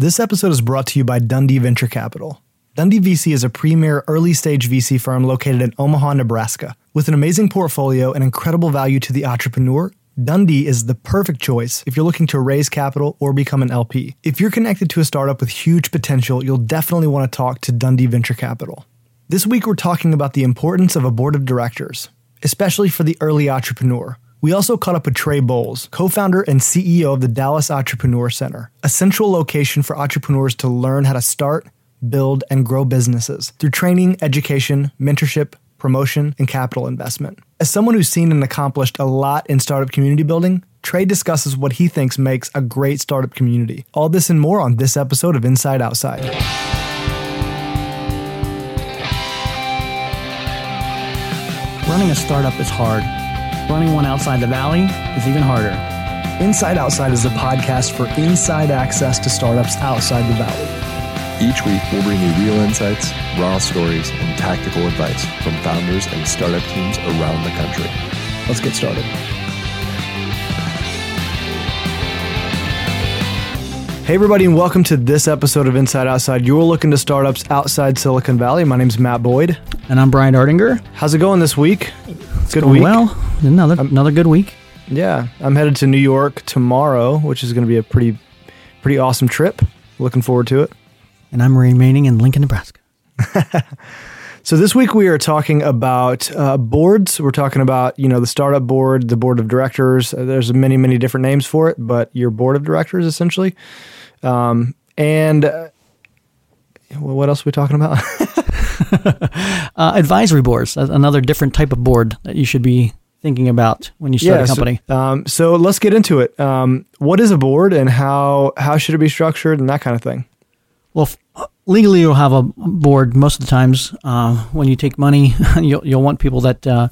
This episode is brought to you by Dundee Venture Capital. Dundee VC is a premier early stage VC firm located in Omaha, Nebraska. With an amazing portfolio and incredible value to the entrepreneur, Dundee is the perfect choice if you're looking to raise capital or become an LP. If you're connected to a startup with huge potential, you'll definitely want to talk to Dundee Venture Capital. This week, we're talking about the importance of a board of directors, especially for the early entrepreneur. We also caught up with Trey Bowles, co founder and CEO of the Dallas Entrepreneur Center, a central location for entrepreneurs to learn how to start, build, and grow businesses through training, education, mentorship, promotion, and capital investment. As someone who's seen and accomplished a lot in startup community building, Trey discusses what he thinks makes a great startup community. All this and more on this episode of Inside Outside. Running a startup is hard. Running one outside the valley is even harder. Inside Outside is a podcast for inside access to startups outside the valley. Each week, we'll bring you real insights, raw stories, and tactical advice from founders and startup teams around the country. Let's get started. Hey, everybody, and welcome to this episode of Inside Outside. You're looking to startups outside Silicon Valley. My name's Matt Boyd. And I'm Brian Ardinger. How's it going this week? It's good Going week. well. Another another good week. Yeah, I'm headed to New York tomorrow, which is going to be a pretty, pretty awesome trip. Looking forward to it. And I'm remaining in Lincoln, Nebraska. So this week we are talking about uh, boards. We're talking about you know the startup board, the board of directors. Uh, there's many many different names for it, but your board of directors essentially. Um, and uh, what else are we talking about? Uh, advisory boards, another different type of board that you should be thinking about when you start a so- company. um, so let's get into it. Um, what is a board, and how how should it be structured, and that kind of thing. well, f- legally, you'll have a board most of the times. Uh, when you take money, you'll, you'll want people that uh,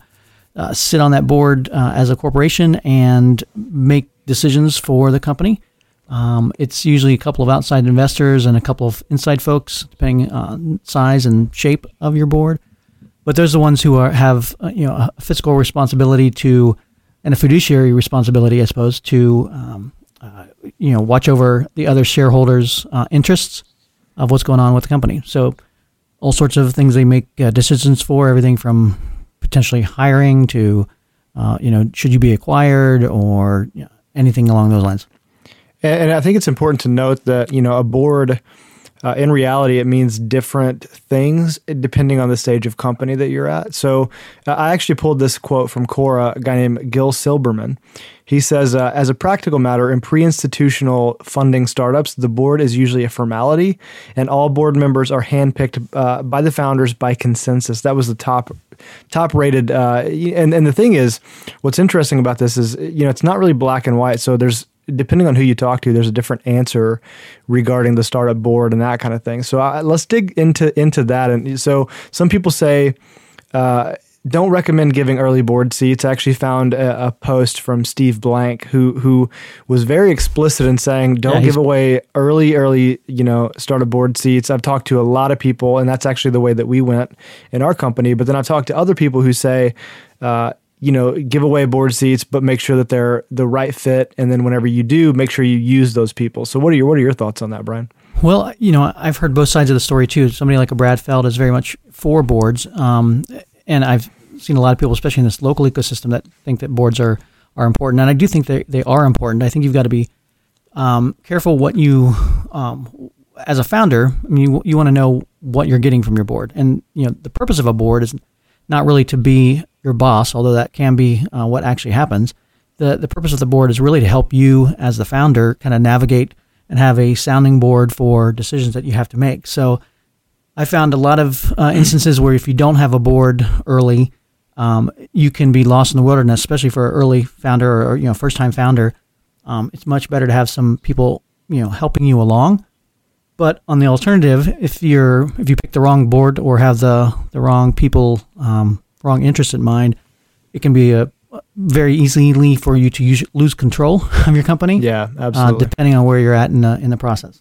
uh, sit on that board uh, as a corporation and make decisions for the company. Um, it's usually a couple of outside investors and a couple of inside folks, depending on size and shape of your board. But there's the ones who are have uh, you know a fiscal responsibility to, and a fiduciary responsibility, I suppose, to um, uh, you know watch over the other shareholders' uh, interests of what's going on with the company. So all sorts of things they make uh, decisions for, everything from potentially hiring to uh, you know should you be acquired or you know, anything along those lines. And I think it's important to note that you know a board. Uh, in reality, it means different things depending on the stage of company that you're at. So, uh, I actually pulled this quote from Quora, a guy named Gil Silberman. He says, uh, as a practical matter, in pre institutional funding startups, the board is usually a formality, and all board members are handpicked uh, by the founders by consensus. That was the top top rated. Uh, and, and the thing is, what's interesting about this is, you know, it's not really black and white. So, there's depending on who you talk to, there's a different answer regarding the startup board and that kind of thing. So uh, let's dig into into that. And so some people say. Uh, don't recommend giving early board seats. I actually found a, a post from Steve Blank who who was very explicit in saying don't Yeah, give away early early you know startup board seats. I've talked to a lot of people, and that's actually the way that we went in our company. But then I've talked to other people who say. Uh, you know, give away board seats, but make sure that they're the right fit. And then whenever you do, make sure you use those people. So, what are your what are your thoughts on that, Brian? Well, you know, I've heard both sides of the story too. Somebody like a Brad Feld is very much for boards, um, and I've seen a lot of people, especially in this local ecosystem, that think that boards are are important, and I do think they they are important. I think you've got to be um, careful what you, um, as a founder, I mean, you, you want to know what you're getting from your board, and you know, the purpose of a board is not really to be your boss, although that can be uh, what actually happens. The, the purpose of the board is really to help you as the founder kind of navigate and have a sounding board for decisions that you have to make. So I found a lot of uh, instances where if you don't have a board early, um, you can be lost in the wilderness, especially for an early founder or, you know first time founder. Um, it's much better to have some people you know helping you along. But on the alternative, if you're if you pick the wrong board or have the the wrong people, um, wrong interest in mind, it can be a very easily for you to use, lose control of your company. Yeah, uh, absolutely. depending on where you're at in the in the process.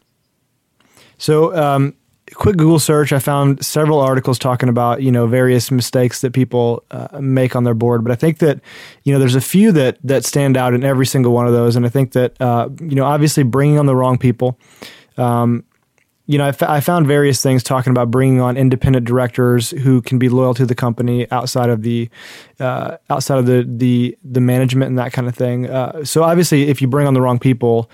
So, um, quick Google search, I found several articles talking about you know various mistakes that people uh, make on their board. But I think that you know there's a few that that stand out in every single one of those, and I think that uh, you know obviously bringing on the wrong people. Um, you know, I, f- I found various things talking about bringing on independent directors who can be loyal to the company outside of the uh, outside of the the the management and that kind of thing. Uh, so obviously, if you bring on the wrong people,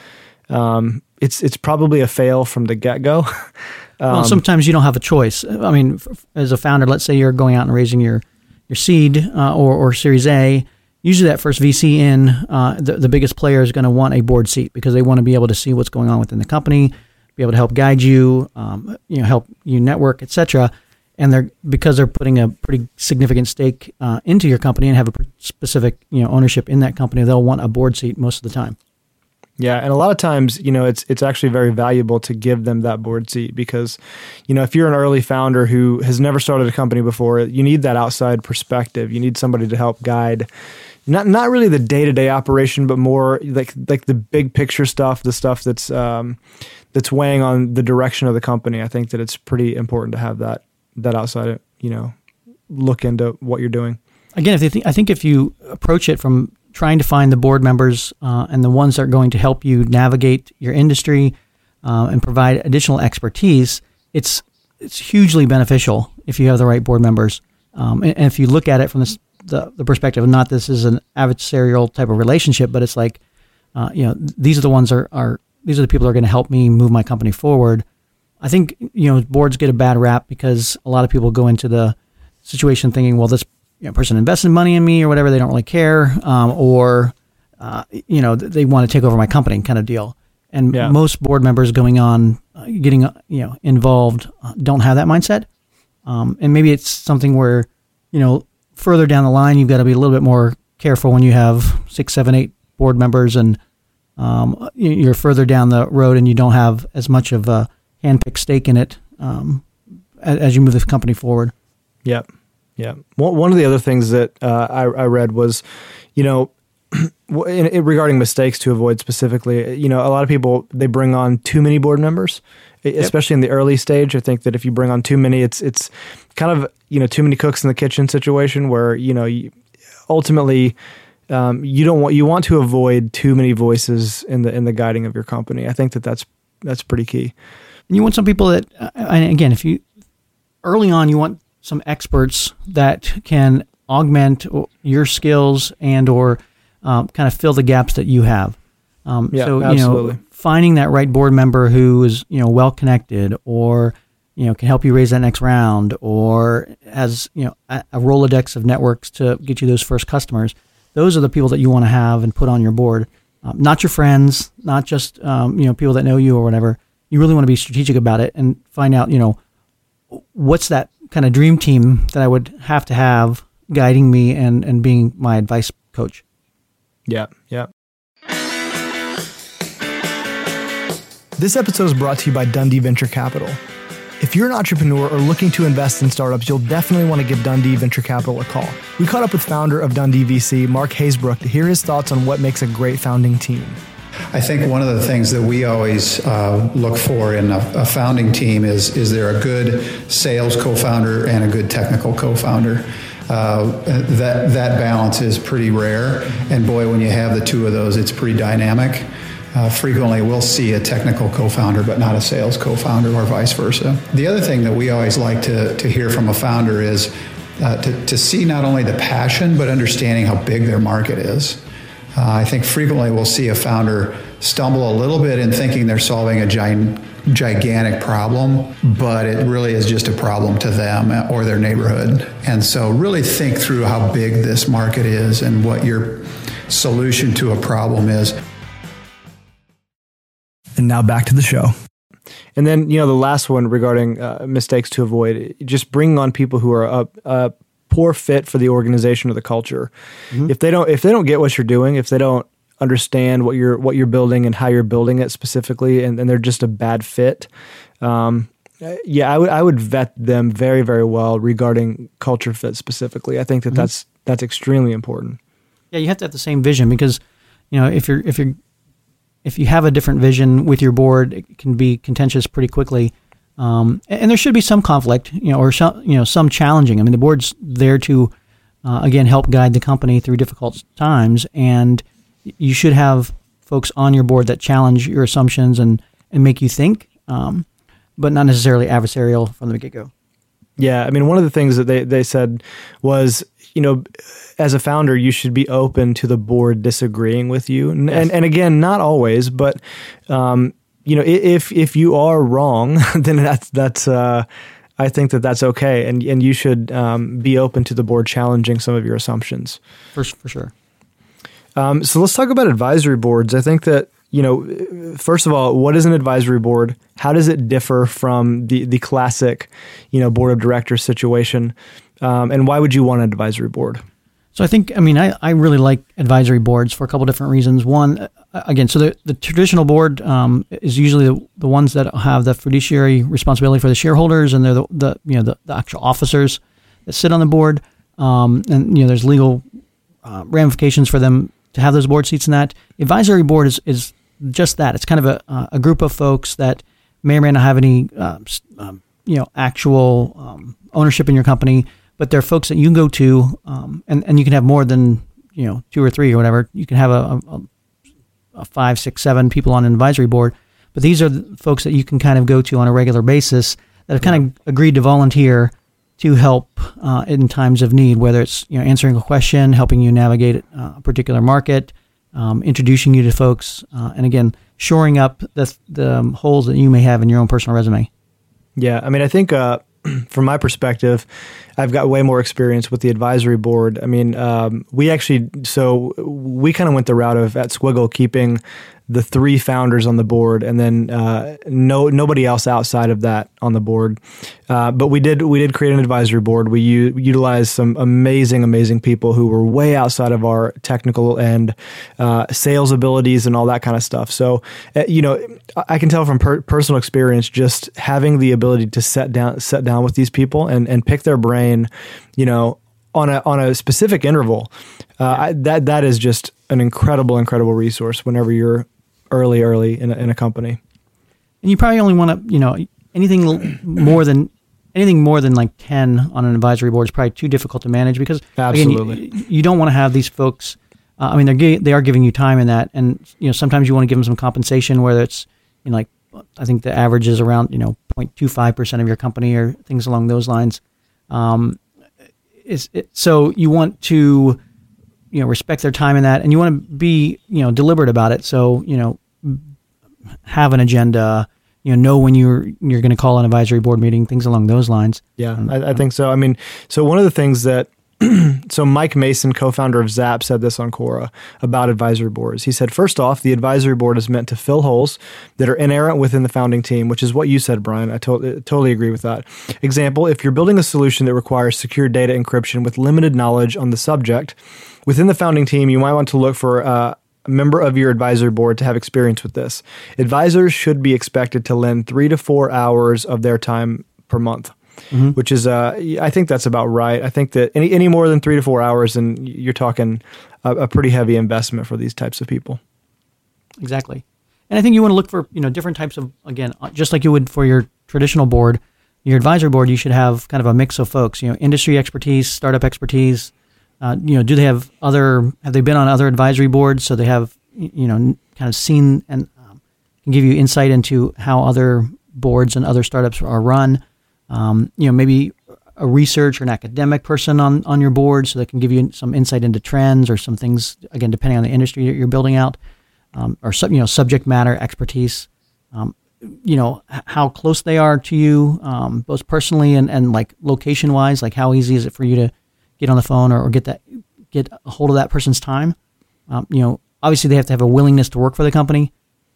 um, it's it's probably a fail from the get go. well, Um, sometimes you don't have a choice. I mean, f- as a founder, let's say you're going out and raising your your seed uh, or or Series A. Usually, that first VC in, uh, the, the biggest player is going to want a board seat because they want to be able to see what's going on within the company, be able to help guide you, um, you know, help you network, etc. And they're because they're putting a pretty significant stake uh, into your company and have a specific you know ownership in that company. They'll want a board seat most of the time. Yeah, and a lot of times, you know, it's it's actually very valuable to give them that board seat because, you know, if you're an early founder who has never started a company before, you need that outside perspective. You need somebody to help guide not not really the day to day operation, but more like like the big picture stuff, the stuff that's um, that's weighing on the direction of the company. I think that it's pretty important to have that that outside, you know, look into what you're doing. again, if they think, I think if you approach it from trying to find the board members uh, and the ones that are going to help you navigate your industry uh, and provide additional expertise, it's it's hugely beneficial if you have the right board members. Um, and, and if you look at it from this, the the perspective of not this is an adversarial type of relationship, but it's like, uh, you know, these are the ones are are these are the people that are going to help me move my company forward. I think you know boards get a bad rap because a lot of people go into the situation thinking, well, this you know, person invested money in me or whatever, they don't really care, um, or uh, you know, they want to take over my company, kind of deal. And Yeah. most board members going on, uh, getting uh, you know involved, uh, don't have that mindset. Um, and maybe it's something where you know further down the line, you've got to be a little bit more careful when you have six, seven, eight board members, and um, you- you're further down the road, and you don't have as much of a handpicked stake in it um, as, as you move the company forward. Yep. Yeah. One one of the other things that uh, I, I read was, you know, in, in regarding mistakes to avoid specifically, you know, a lot of people they bring on too many board members, e- especially in the early stage. I think that if you bring on too many, it's it's kind of you know too many cooks in the kitchen situation where you know you, ultimately um, you don't want you want to avoid too many voices in the in the guiding of your company. I think that that's that's pretty key. You want some people that, uh, and again, if you early on, you want some experts that can augment your skills and or um, kind of fill the gaps that you have. Um, Yeah, so you absolutely. know, finding that right board member who is you know well connected or you know can help you raise that next round or has you know a, a rolodex of networks to get you those first customers. Those are the people that you want to have and put on your board. Um, not your friends, not just um, you know people that know you or whatever. You really want to be strategic about it and find out you know what's that kind of dream team that I would have to have guiding me and and being my advice coach. Yeah, yeah. This episode is brought to you by Dundee Venture Capital. If you're an entrepreneur or looking to invest in startups, you'll definitely want to give Dundee Venture Capital a call. We caught up with founder of Dundee VC, Mark Hasebroock, to hear his thoughts on what makes a great founding team. I think one of the things that we always uh, look for in a, a founding team is is there a good sales co-founder and a good technical co-founder. Uh, that that balance is pretty rare, and boy, when you have the two of those, it's pretty dynamic. Uh, frequently, we'll see a technical co-founder, but not a sales co-founder, or vice versa. The other thing that we always like to to hear from a founder is uh, to, to see not only the passion, but understanding how big their market is. Uh, I think frequently we'll see a founder stumble a little bit in thinking they're solving a giant, gigantic problem, but it really is just a problem to them or their neighborhood. And so, really think through how big this market is and what your solution to a problem is. And now back to the show. And then, you know, the last one regarding uh, mistakes to avoid, just bringing on people who are a, a poor fit for the organization or the culture. If they don't, if they don't get what you're doing, if they don't understand what you're what you're building and how you're building it specifically, and, and they're just a bad fit, um, uh, yeah, I would I would vet them very very well regarding culture fit specifically. I think that that's that's extremely important. Yeah, you have to have the same vision because, you know, if you're if you're if you have a different vision with your board, it can be contentious pretty quickly. Um, and, there should be some conflict, you know, or some you know some challenging. I mean, the board's there to uh, again help guide the company through difficult times, and you should have folks on your board that challenge your assumptions and and make you think. um, but not necessarily adversarial from the get go. Yeah, I mean, one of the things that they, they said was, you know, as a founder, you should be open to the board disagreeing with you, and Yes. and, and again, not always, but um, you know, if if you are wrong, then that's that's uh, I think that that's okay, and and you should um, be open to the board challenging some of your assumptions. For for sure. Um, so let's talk about advisory boards. I think that you know, first of all, what is an advisory board? How does it differ from the the classic, you know, board of directors situation? Um, and why would you want an advisory board? So I think, I mean, I, I really like advisory boards for a couple different reasons. One, uh, again, so the, the traditional board um, is usually the, the ones that have the fiduciary responsibility for the shareholders, and they're the, the you know the, the actual officers that sit on the board, um, and you know there's legal uh, ramifications for them to have those board seats. And that advisory board is is just that. It's kind of a a group of folks that may or may not have any uh, um, you know actual um, ownership in your company, but they're folks that you can go to, um, and and you can have more than you know two or three or whatever. You can have a, a, a five, six, seven people on an advisory board, but these are the folks that you can kind of go to on a regular basis that have kind of agreed to volunteer to help uh, in times of need, whether it's you know answering a question, helping you navigate uh, a particular market, um, introducing you to folks, uh, and again shoring up the the um, holes that you may have in your own personal resume. Yeah, I mean, I think uh, from my perspective, I've got way more experience with the advisory board. I mean, um, we actually, so we kind of went the route of at Squiggle keeping the three founders on the board, and then uh, no nobody else outside of that on the board. Uh, but we did we did create an advisory board. We u- utilized some amazing amazing people who were way outside of our technical and uh, sales abilities and all that kind of stuff. So uh, you know, I- can tell from per- personal experience just having the ability to set down set down with these people and and pick their brain, you know. On a on a specific interval, uh, I, that that is just an incredible incredible resource. Whenever you're early early in a, in a company. and you probably only want to you know anything more than anything more than like 10 on an advisory board is probably too difficult to manage because again, you- Absolutely. you, don't want to have these folks uh, i mean they're gi- they are giving you time in that and you know sometimes you want to give them some compensation whether it's you know like i think the average is around you know 0.25% of your company or things along those lines um, is it, so you want to you know respect their time in that and you want to be you know deliberate about it so you know have an agenda you know know when you're you're going to call an advisory board meeting things along those lines Yeah, I, I think so. I mean, so one of the things that so Mike Mason, co-founder of Zap, said this on Quora about advisory boards. He said, first off, the advisory board is meant to fill holes that are inerrant within the founding team, which is what you said, Brian. I to- totally agree with that. Example: If you're building a solution that requires secure data encryption with limited knowledge on the subject within the founding team, you might want to look for. Uh, member of your advisory board to have experience with this. Advisors should be expected to lend three to four hours of their time per month which is uh, I think that's about right. I think that any any more than three to four hours, and you're talking a, a pretty heavy investment for these types of people. exactly and i think you want to look for you know different types of again uh, just like you would for your traditional board your advisory board you should have kind of a mix of folks you know industry expertise startup expertise uh, you know do they have other have they been on other advisory boards? So they have you know kind of seen and um, can give you insight into how other boards and other startups are run. Um, you know maybe a research or an academic person on on your board so they can give you some insight into trends or some things again depending on the industry that you're building out um, or sub, you know subject matter expertise. Um, you know how close they are to you um, both personally and, and like location wise like how easy is it for you to get on the phone or, or get that get a hold of that person's time. Um, you know obviously they have to have a willingness to work for the company.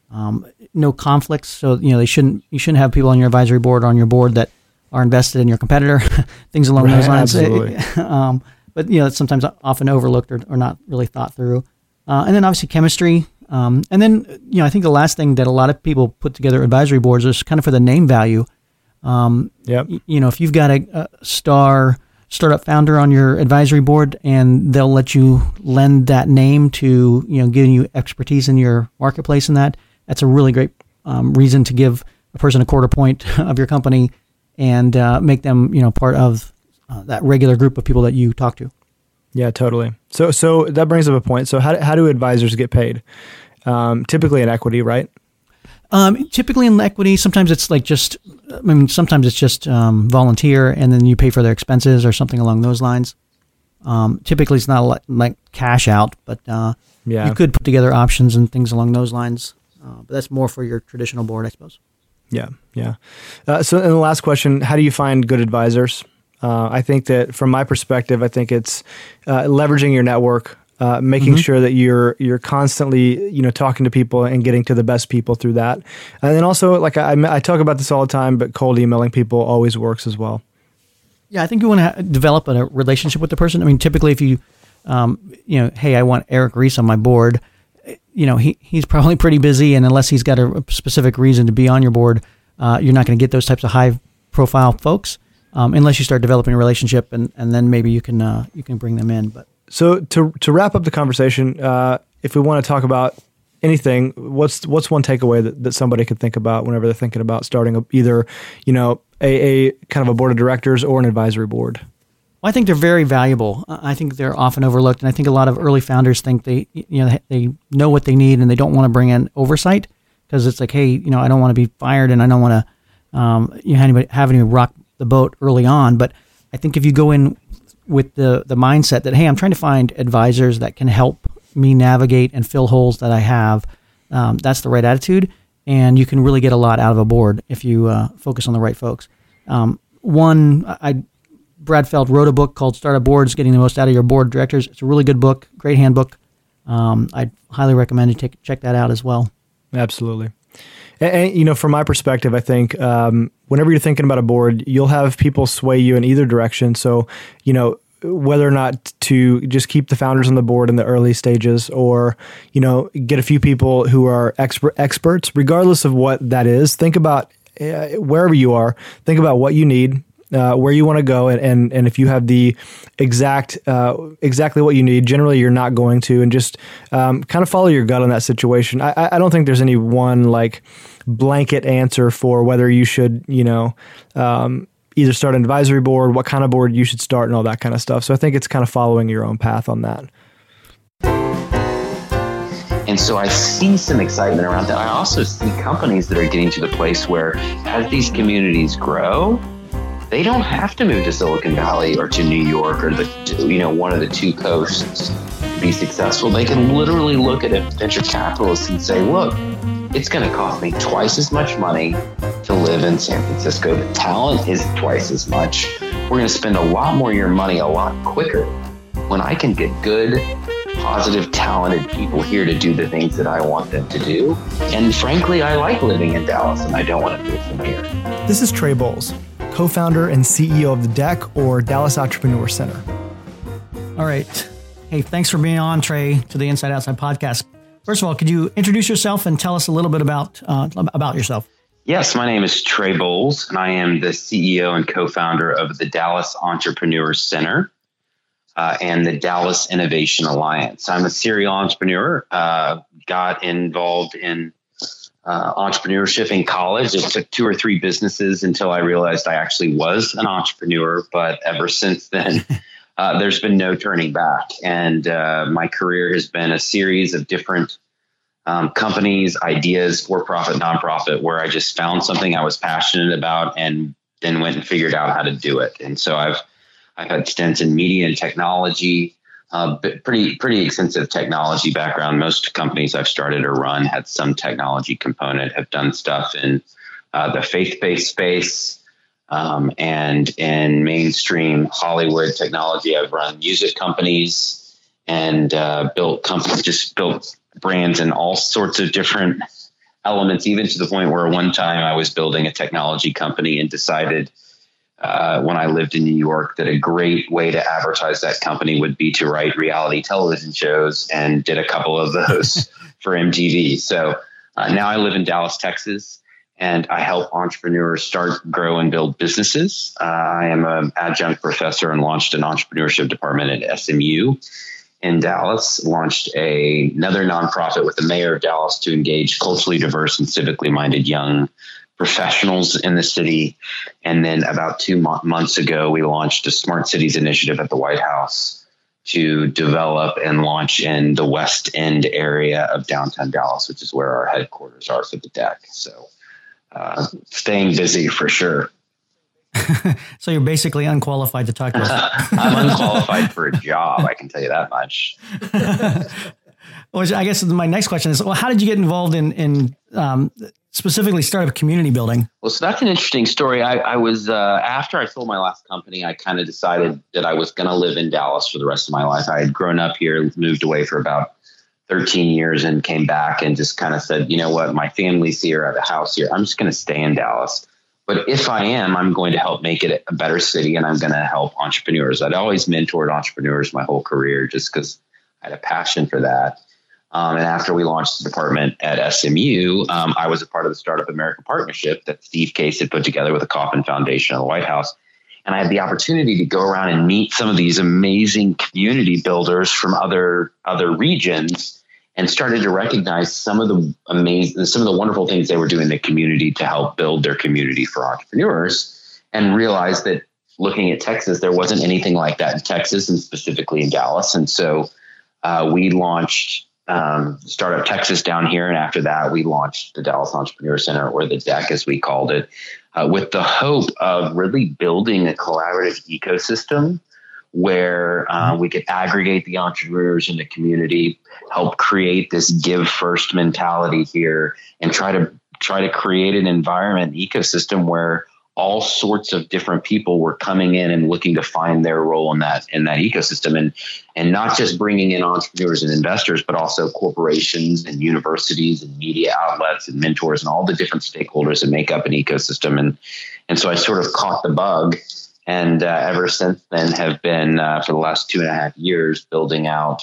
Um, no conflicts so you know they shouldn't you shouldn't have people on your advisory board or on your board that are invested in your competitor. Things along Right, those lines. Absolutely. um, but you know it's sometimes often overlooked or, or not really thought through. Uh, and then obviously chemistry. Um, and then you know i think the last thing that a lot of people put together advisory boards is kind of for the name value. Um, Yep. y- you know if you've got a, a star startup founder on your advisory board and they'll let you lend that name to you know giving you expertise in your marketplace and that that's a really great um, reason to give a person a quarter point of your company and uh, make them you know part of uh, that regular group of people that you talk to Yeah, totally. So so that brings up a point. So how how do advisors get paid? Um, typically in equity, right? Um, typically in equity, sometimes it's like just, I mean, sometimes it's just um, volunteer, and then you pay for their expenses or something along those lines. Um, typically, it's not like, like cash out, but uh, Yeah. you could put together options and things along those lines. Uh, but that's more for your traditional board, I suppose. Yeah, yeah. Uh, so, and the last question: How do you find good advisors? Uh, I think that, from my perspective, I think it's uh, leveraging your network, uh, making sure that you're you're constantly, you know, talking to people and getting to the best people through that. And then also, like I, I talk about this all the time, but cold emailing people always works as well. Yeah, I think you want to ha- develop a relationship with the person. I mean, typically, if you, um, you know, hey, I want Eric Ries on my board, eh, you know, he he's probably pretty busy, and unless he's got a specific reason to be on your board, uh, you're not going to get those types of high profile folks um, unless you start developing a relationship, and, and then maybe you can uh, you can bring them in. But So to to wrap up the conversation, uh, if we want to talk about anything, what's what's one takeaway that, that somebody could think about whenever they're thinking about starting a, either you know a, a kind of a board of directors or an advisory board? Well, I think they're very valuable. I think they're often overlooked, and I think a lot of early founders think they, you know, they know what they need and they don't want to bring in oversight because it's like, hey, you know, I don't want to be fired and I don't want to, um, you know, anybody have anybody rock the boat early on. But I think if you go in with the the mindset that, hey, I'm trying to find advisors that can help me navigate and fill holes that I have, um, that's the right attitude, and you can really get a lot out of a board if you uh, focus on the right folks. Um, one, I Brad Feld wrote a book called Startup Boards: Getting the Most Out of Your Board Directors. It's a really good book, great handbook. Um, I'd highly recommend you take check that out as well. Absolutely. And, and, you know, from my perspective, I think um, whenever you're thinking about a board, you'll have people sway you in either direction. So, you know, whether or not to just keep the founders on the board in the early stages or, you know, get a few people who are expert experts, regardless of what that is, think about uh, wherever you are, think about what you need, uh, where you want to go, and, and and if you have the exact uh, exactly what you need, generally you're not going to, and just um, kind of follow your gut on that situation. I, I- don't think there's any one like blanket answer for whether you should, you know. Um, Either start an advisory board, what kind of board you should start, and all that kind of stuff. So I think it's kind of following your own path on that. And so I see some excitement around that. I also see companies that are getting to the place where as these communities grow, they don't have to move to Silicon Valley or to New York or the you know one of the two coasts to be successful. They can literally look at a venture capitalist and say, "Look, it's going to cost me twice as much money to live in San Francisco. The talent is twice as much. We're going to spend a lot more of your money a lot quicker when I can get good, positive, talented people here to do the things that I want them to do. And frankly, I like living in Dallas and I don't want to move from here. This is Trey Bowles, co founder and CEO of The DEC or Dallas Entrepreneur Center. All right. Hey, thanks for being on, Trey, to the Inside Outside podcast. First of all, could you introduce yourself and tell us a little bit about uh, about yourself? Yes, my name is Trey Bowles, and I am the CEO and co founder of the Dallas Entrepreneur Center uh, and the Dallas Innovation Alliance. I'm a serial entrepreneur, uh, got involved in uh, entrepreneurship in college. It took two or three businesses until I realized I actually was an entrepreneur, but ever since then, uh, there's been no turning back. And uh, my career has been a series of different um, companies, ideas, for profit, nonprofit, where I just found something I was passionate about and then went and figured out how to do it. And so I've I've had stints in media and technology, uh, pretty pretty extensive technology background. Most companies I've started or run had some technology component. Have done stuff in uh, the faith based space. Um, and in mainstream Hollywood technology, I've run music companies and uh, built companies, just built brands in all sorts of different elements, even to the point where one time I was building a technology company and decided uh, when I lived in New York that a great way to advertise that company would be to write reality television shows and did a couple of those for MTV. So uh, now I live in Dallas, Texas. And I help entrepreneurs start, grow, and build businesses. Uh, I am an adjunct professor and launched an entrepreneurship department at SMU in Dallas, launched a, another nonprofit with the mayor of Dallas to engage culturally diverse and civically minded young professionals in the city. And then about two mo- months ago, we launched a smart cities initiative at the White House to develop and launch in the West End area of downtown Dallas, which is where our headquarters are for the DEC. So, uh, staying busy for sure. so you're basically unqualified to talk to us. I'm unqualified for a job. I can tell you that much. well, I guess my next question is: Well, how did you get involved in in um, specifically startup community building? Well, so that's an interesting story. I, I was uh, after I sold my last company, I kind of decided that I was going to live in Dallas for the rest of my life. I had grown up here, moved away for about 13 years, and came back and just kind of said, you know what, my family's here, I have a house here. I'm just going to stay in Dallas. But if I am, I'm going to help make it a better city, and I'm going to help entrepreneurs. I'd always mentored entrepreneurs my whole career, just because I had a passion for that. Um, and after we launched the department at SMU, um, I was a part of the Startup America partnership that Steve Case had put together with the Kauffman Foundation and the White House. And I had the opportunity to go around and meet some of these amazing community builders from other other regions, and started to recognize some of the amazing, some of the wonderful things they were doing in the community to help build their community for entrepreneurs, and realized that looking at Texas, there wasn't anything like that in Texas, and specifically in Dallas. And so uh, we launched um, Startup Texas down here. And after that, we launched the Dallas Entrepreneur Center, or the DEC as we called it, uh, with the hope of really building a collaborative ecosystem where uh, we could aggregate the entrepreneurs in the community, help create this give first mentality here, and try to try to create an environment ecosystem where all sorts of different people were coming in and looking to find their role in that in that ecosystem. And and not just bringing in entrepreneurs and investors but also corporations and universities and media outlets and mentors and all the different stakeholders that make up an ecosystem. And and so I sort of caught the bug and uh, ever since then have been uh, for the last two and a half years building out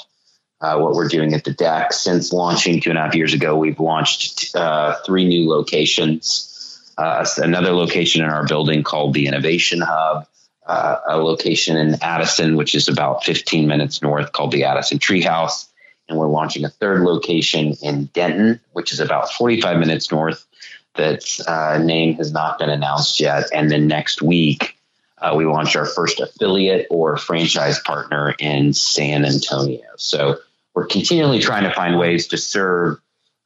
uh, what we're doing at the DEC. Since launching two and a half years ago we've launched uh, three new locations uh, another location in our building called the Innovation Hub, uh, a location in Addison, which is about 15 minutes north, called the Addison Treehouse. And we're launching a third location in Denton, which is about 45 minutes north. That uh, name has not been announced yet. And then next week, uh, we launch our first affiliate or franchise partner in San Antonio. So we're continually trying to find ways to serve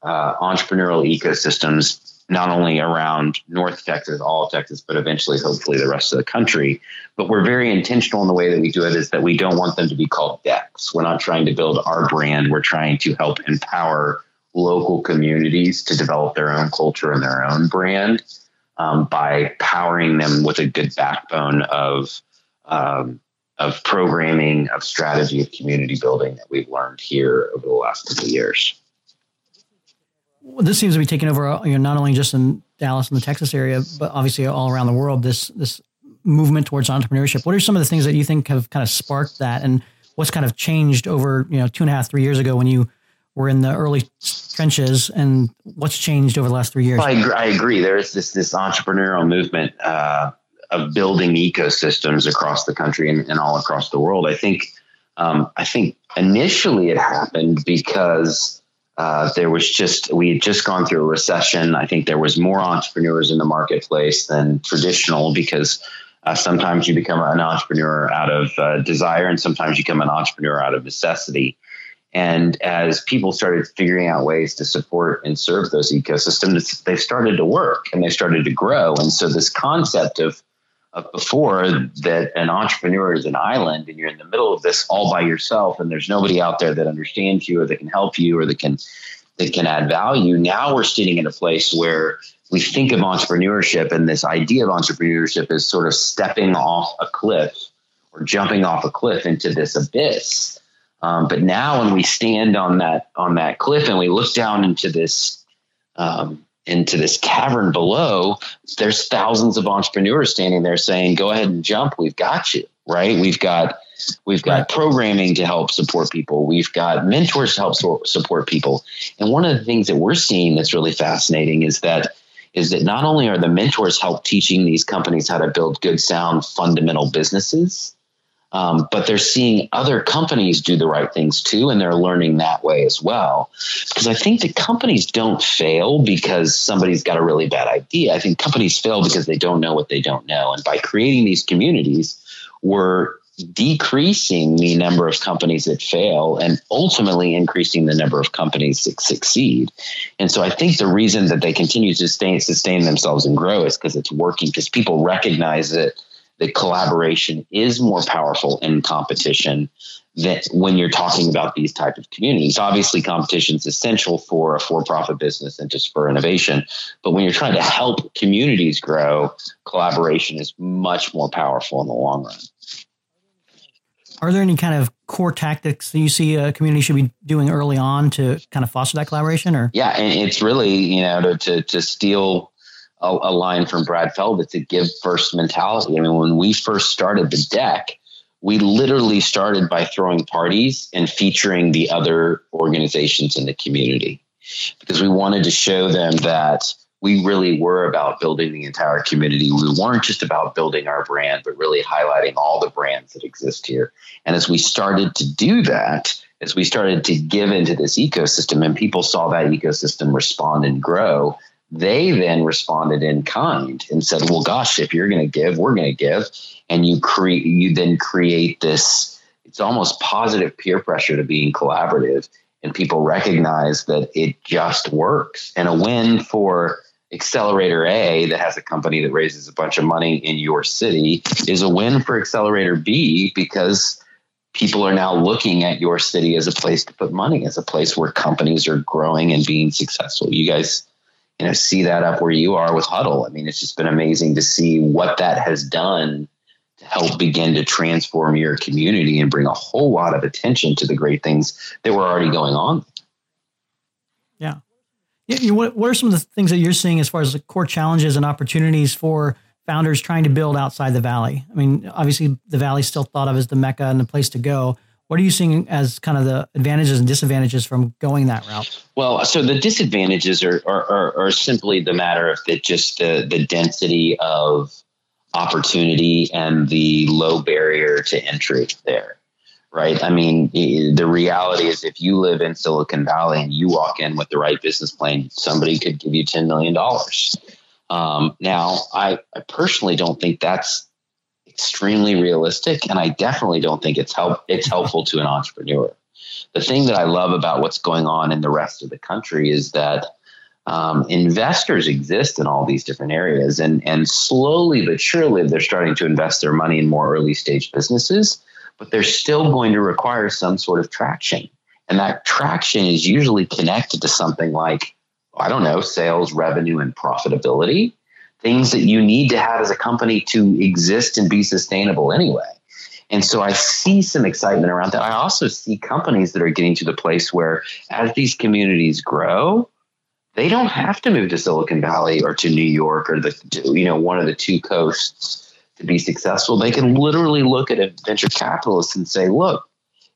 uh, entrepreneurial ecosystems not only around North Texas, all of Texas, but eventually, hopefully, the rest of the country. But we're very intentional in the way that we do it is that we don't want them to be called decks. We're not trying to build our brand. We're trying to help empower local communities to develop their own culture and their own brand um, by powering them with a good backbone of um, of programming, of strategy, of community building that we've learned here over the last couple of years this seems to be taking over, you know, not only just in Dallas and the Texas area, but obviously all around the world. This this movement towards entrepreneurship. What are some of the things that you think have kind of sparked that, and what's kind of changed over you know two and a half, three years ago when you were in the early trenches, and what's changed over the last three years? Well, I, agree, I agree. There is this this entrepreneurial movement uh, of building ecosystems across the country and, and all across the world. I think um, I think initially it happened because uh, there was just we had just gone through a recession. I think there was more entrepreneurs in the marketplace than traditional because uh, sometimes you become an entrepreneur out of uh, desire, and sometimes you become an entrepreneur out of necessity. And as people started figuring out ways to support and serve those ecosystems, they started to work and they started to grow. And so this concept of before that an entrepreneur is an island and you're in the middle of this all by yourself and there's nobody out there that understands you or that can help you or that can that can add value now we're sitting in a place where we think of entrepreneurship and this idea of entrepreneurship is sort of stepping off a cliff or jumping off a cliff into this abyss. Um, but now when we stand on that on that cliff and we look down into this um, into this cavern below, there's thousands of entrepreneurs standing there saying, "Go ahead and jump. We've got you." Right? We've got we've got programming to help support people. We've got mentors to help so- support people. And one of the things that we're seeing that's really fascinating is that is that not only are the mentors help teaching these companies how to build good, sound, fundamental businesses, um, but they're seeing other companies do the right things too, and they're learning that way as well. Because I think that companies don't fail because somebody's got a really bad idea. I think companies fail because they don't know what they don't know. And by creating these communities, we're decreasing the number of companies that fail and ultimately increasing the number of companies that succeed. And so I think the reason that they continue to sustain, sustain themselves and grow is because it's working, because people recognize that that collaboration is more powerful in competition that when you're talking about these type of communities. Obviously competition is essential for a for-profit business and to spur innovation but when you're trying to help communities grow collaboration is much more powerful in the long run. Are there any kind of core tactics that you see a community should be doing early on to kind of foster that collaboration or? Yeah and it's really you know to to, to steal a, a line from brad feld it's a give first mentality i mean when we first started the DEC we literally started by throwing parties and featuring the other organizations in the community because we wanted to show them that we really were about building the entire community. We weren't just about building our brand, but really highlighting all the brands that exist here. And as we started to do that, as we started to give into this ecosystem and people saw that ecosystem respond and grow, they then responded in kind and said, "Well, gosh, if you're going to give, we're going to give." And you create, you then create this. It's almost positive peer pressure to being collaborative, and people recognize that it just works. And a win for Accelerator A, that has a company that raises a bunch of money in your city, is a win for Accelerator B because people are now looking at your city as a place to put money, as a place where companies are growing and being successful. You guys you know see that up where you are with Hudl I mean, it's just been amazing to see what that has done to help begin to transform your community and bring a whole lot of attention to the great things that were already going on. Yeah. yeah what, what are some of the things that you're seeing as far as the core challenges and opportunities for founders trying to build outside the valley? I mean, obviously the valley is still thought of as the mecca and the place to go. What are you seeing as kind of the advantages and disadvantages from going that route? Well, so the disadvantages are are, are, are simply the matter of that just the the density of opportunity and the low barrier to entry there. Right. I mean, the reality is if you live in Silicon Valley and you walk in with the right business plan, somebody could give you $10 million. Um, now, I, I personally don't think that's extremely realistic, and I definitely don't think it's help it's helpful to an entrepreneur. The thing that I love about what's going on in the rest of the country is that um, investors exist in all these different areas, and and slowly but surely they're starting to invest their money in more early stage businesses, but they're still going to require some sort of traction, and that traction is usually connected to something like I don't know sales, revenue, and profitability things that you need to have as a company to exist and be sustainable anyway. And so I see some excitement around that. I also see companies that are getting to the place where as these communities grow, they don't have to move to Silicon Valley or to New York or the you know one of the two coasts to be successful. They can literally look at a venture capitalist and say, "Look,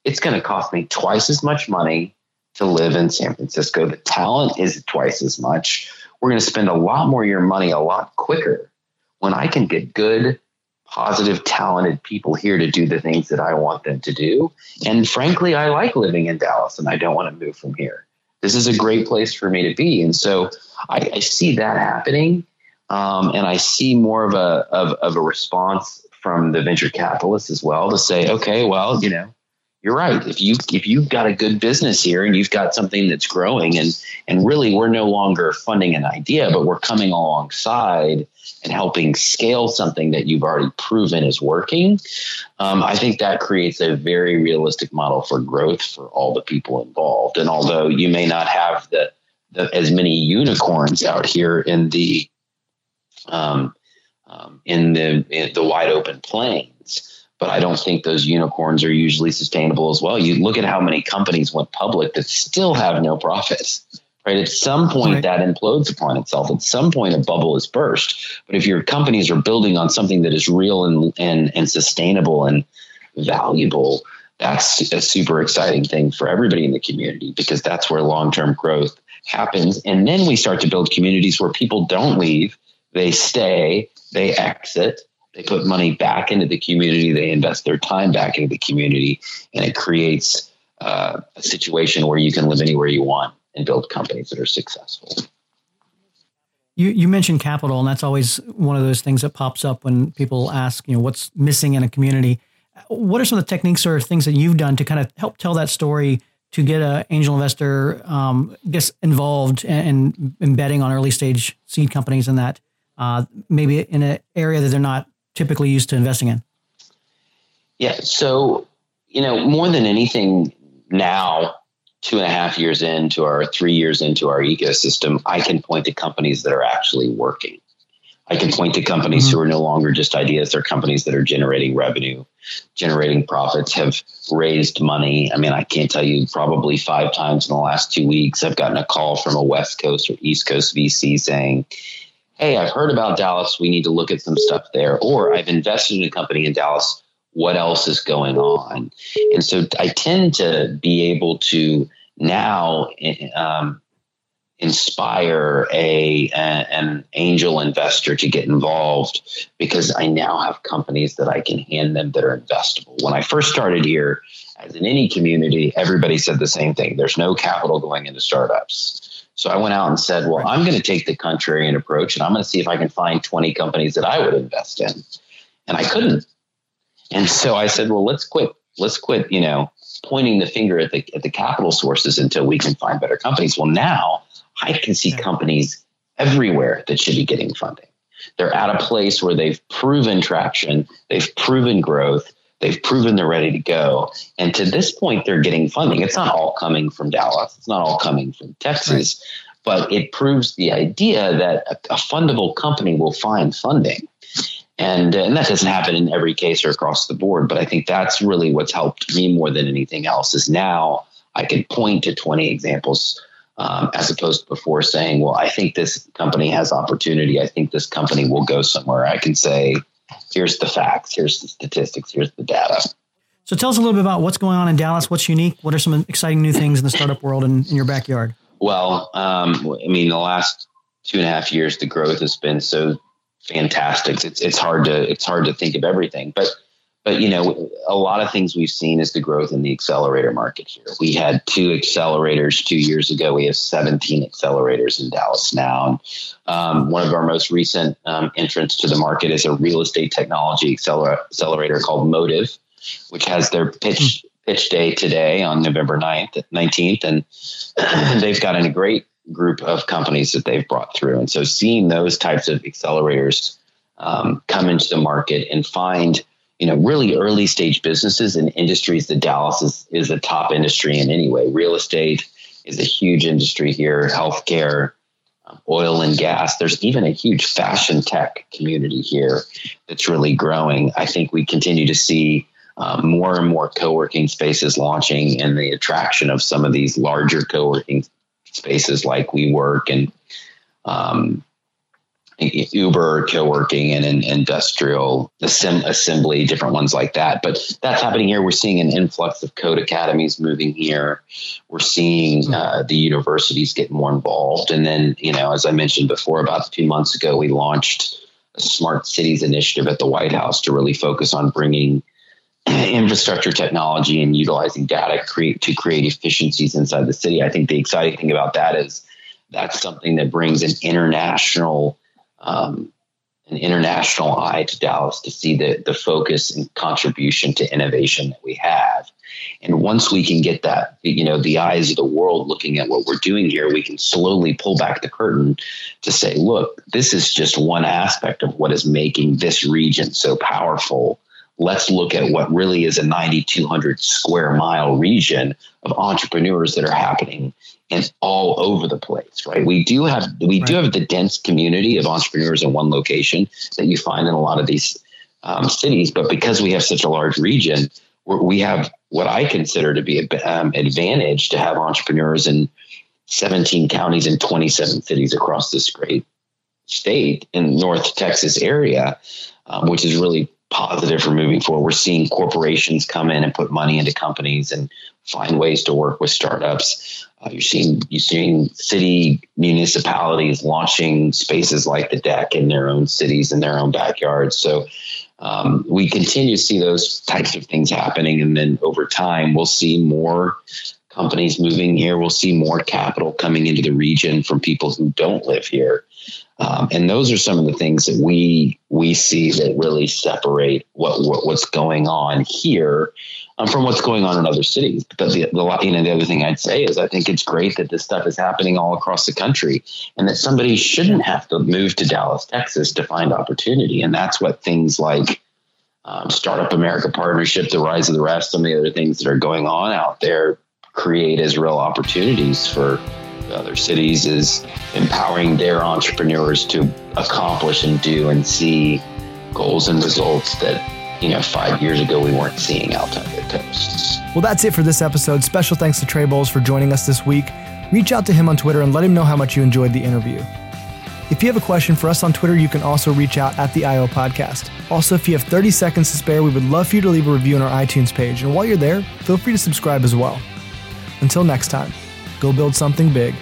it's going to cost me twice as much money to live in San Francisco. The talent is twice as much we're going to spend a lot more of your money a lot quicker when I can get good, positive, talented people here to do the things that I want them to do. And frankly, I like living in Dallas and I don't want to move from here. This is a great place for me to be. And so I, I see that happening. Um, and I see more of a, of, of a response from the venture capitalists as well to say, okay, well, you know, you're right. If you if you've got a good business here and you've got something that's growing and and really we're no longer funding an idea, but we're coming alongside and helping scale something that you've already proven is working. Um, I think that creates a very realistic model for growth for all the people involved. And although you may not have the, the as many unicorns out here in the um, um, in the in the wide open plains but I don't think those unicorns are usually sustainable as well. You look at how many companies went public that still have no profits. Right. At some point, right. that implodes upon itself. At some point, a bubble is burst. But if your companies are building on something that is real and and, and sustainable and valuable, that's a super exciting thing for everybody in the community because that's where long term growth happens. And then we start to build communities where people don't leave, they stay, they exit, they put money back into the community, they invest their time back into the community, and it creates uh, a situation where you can live anywhere you want and build companies that are successful. You, you mentioned capital, and that's always one of those things that pops up when people ask, you know, what's missing in a community. what are some of the techniques or things that you've done to kind of help tell that story to get an angel investor um, gets involved and, betting on early stage seed companies and that uh, maybe in an area that they're not typically used to investing in? Yeah. So, you know, more than anything now, two and a half years into our three years into our ecosystem, I can point to companies that are actually working. I can point to companies mm-hmm. who are no longer just ideas. They're companies that are generating revenue, generating profits, have raised money. I mean, I can't tell you probably five times in the last two weeks, I've gotten a call from a West Coast or East Coast VC saying, Hey, I've heard about Dallas. We need to look at some stuff there. Or I've invested in a company in Dallas. What else is going on? And so I tend to be able to now um, inspire a, a, an angel investor to get involved because I now have companies that I can hand them that are investable. When I first started here, as in any community, everybody said the same thing. There's no capital going into startups. So I went out and said, well, I'm going to take the contrarian approach and I'm going to see if I can find 20 companies that I would invest in. And I couldn't. And so I said, well, let's quit. Let's quit, you know, pointing the finger at the at the capital sources until we can find better companies. Well, now I can see companies everywhere that should be getting funding. They're at a place where they've proven traction, they've proven growth, they've proven they're ready to go. And to this point, they're getting funding. It's not all coming from Dallas, it's not all coming from Texas, but it proves the idea that a, a fundable company will find funding. And, and that doesn't happen in every case or across the board, but I think that's really what's helped me more than anything else is now I can point to 20 examples um, as opposed to before saying, well, I think this company has opportunity. I think this company will go somewhere. I can say, here's the facts, here's the statistics, here's the data. So tell us a little bit about what's going on in Dallas. What's unique? What are some exciting new things in the startup world and in your backyard? Well, um, I mean, the last two and a half years, the growth has been so fantastic. It's it's hard to it's hard to think of everything, but but you know, a lot of things we've seen is the growth in the accelerator market here. We had two accelerators two years ago. We have 17 accelerators in Dallas now. Um, one of our most recent um, entrants to the market is a real estate technology accelerator called Motive, which has their pitch pitch day today on November 9th, 19th, and they've got a great group of companies that they've brought through. And so, seeing those types of accelerators um, come into the market and find you know, really early stage businesses and industries that Dallas is, is a top industry in anyway. Real estate is a huge industry here, healthcare, um, oil and gas. There's even a huge fashion tech community here that's really growing. I think we continue to see um, more and more co working spaces launching and the attraction of some of these larger co working spaces like WeWork and um, Uber, co-working, and, and industrial assemb- assembly, different ones like that. But that's happening here. We're seeing an influx of code academies moving here. We're seeing hmm. uh, the universities get more involved. And then, you know, as I mentioned before, about two months ago, we launched a smart cities initiative at the White House to really focus on bringing infrastructure technology and utilizing data create, to create efficiencies inside the city. I think the exciting thing about that is that's something that brings an international um, an international eye to Dallas to see the, the focus and contribution to innovation that we have. And once we can get that, you know, the eyes of the world looking at what we're doing here, we can slowly pull back the curtain to say, look, this is just one aspect of what is making this region so powerful. Let's look at what really is a 9,200 square mile region of entrepreneurs that are happening and all over the place, right? We do have we right. do have the dense community of entrepreneurs in one location that you find in a lot of these um, cities, but because we have such a large region, we have what I consider to be an um, advantage to have entrepreneurs in 17 counties and 27 cities across this great state in North Texas area, um, which is really positive for moving forward. We're seeing corporations come in and put money into companies and find ways to work with startups. Uh, you're seeing you're seeing city municipalities launching spaces like the DEC in their own cities in their own backyards. So um, we continue to see those types of things happening, and then over time we'll see more companies moving here. We'll see more capital coming into the region from people who don't live here. Um, and those are some of the things that we we see that really separate what, what what's going on here um, from what's going on in other cities. But the, the you know the other thing I'd say is I think it's great that this stuff is happening all across the country, and that somebody shouldn't have to move to Dallas, Texas, to find opportunity. And that's what things like um, Startup America Partnership, the Rise of the Rest, some of the other things that are going on out there create as real opportunities for other cities is empowering their entrepreneurs to accomplish and do and see goals and results that you know five years ago we weren't seeing out on the coasts. Well, that's it for this episode. Special thanks to Trey Bowles for joining us this week. Reach out to him on Twitter and let him know how much you enjoyed the interview. If you have a question for us on Twitter, you can also reach out at the IO Podcast. Also, if you have 30 seconds to spare, we would love for you to leave a review on our iTunes page. And while you're there, feel free to subscribe as well. Until next time, go build something big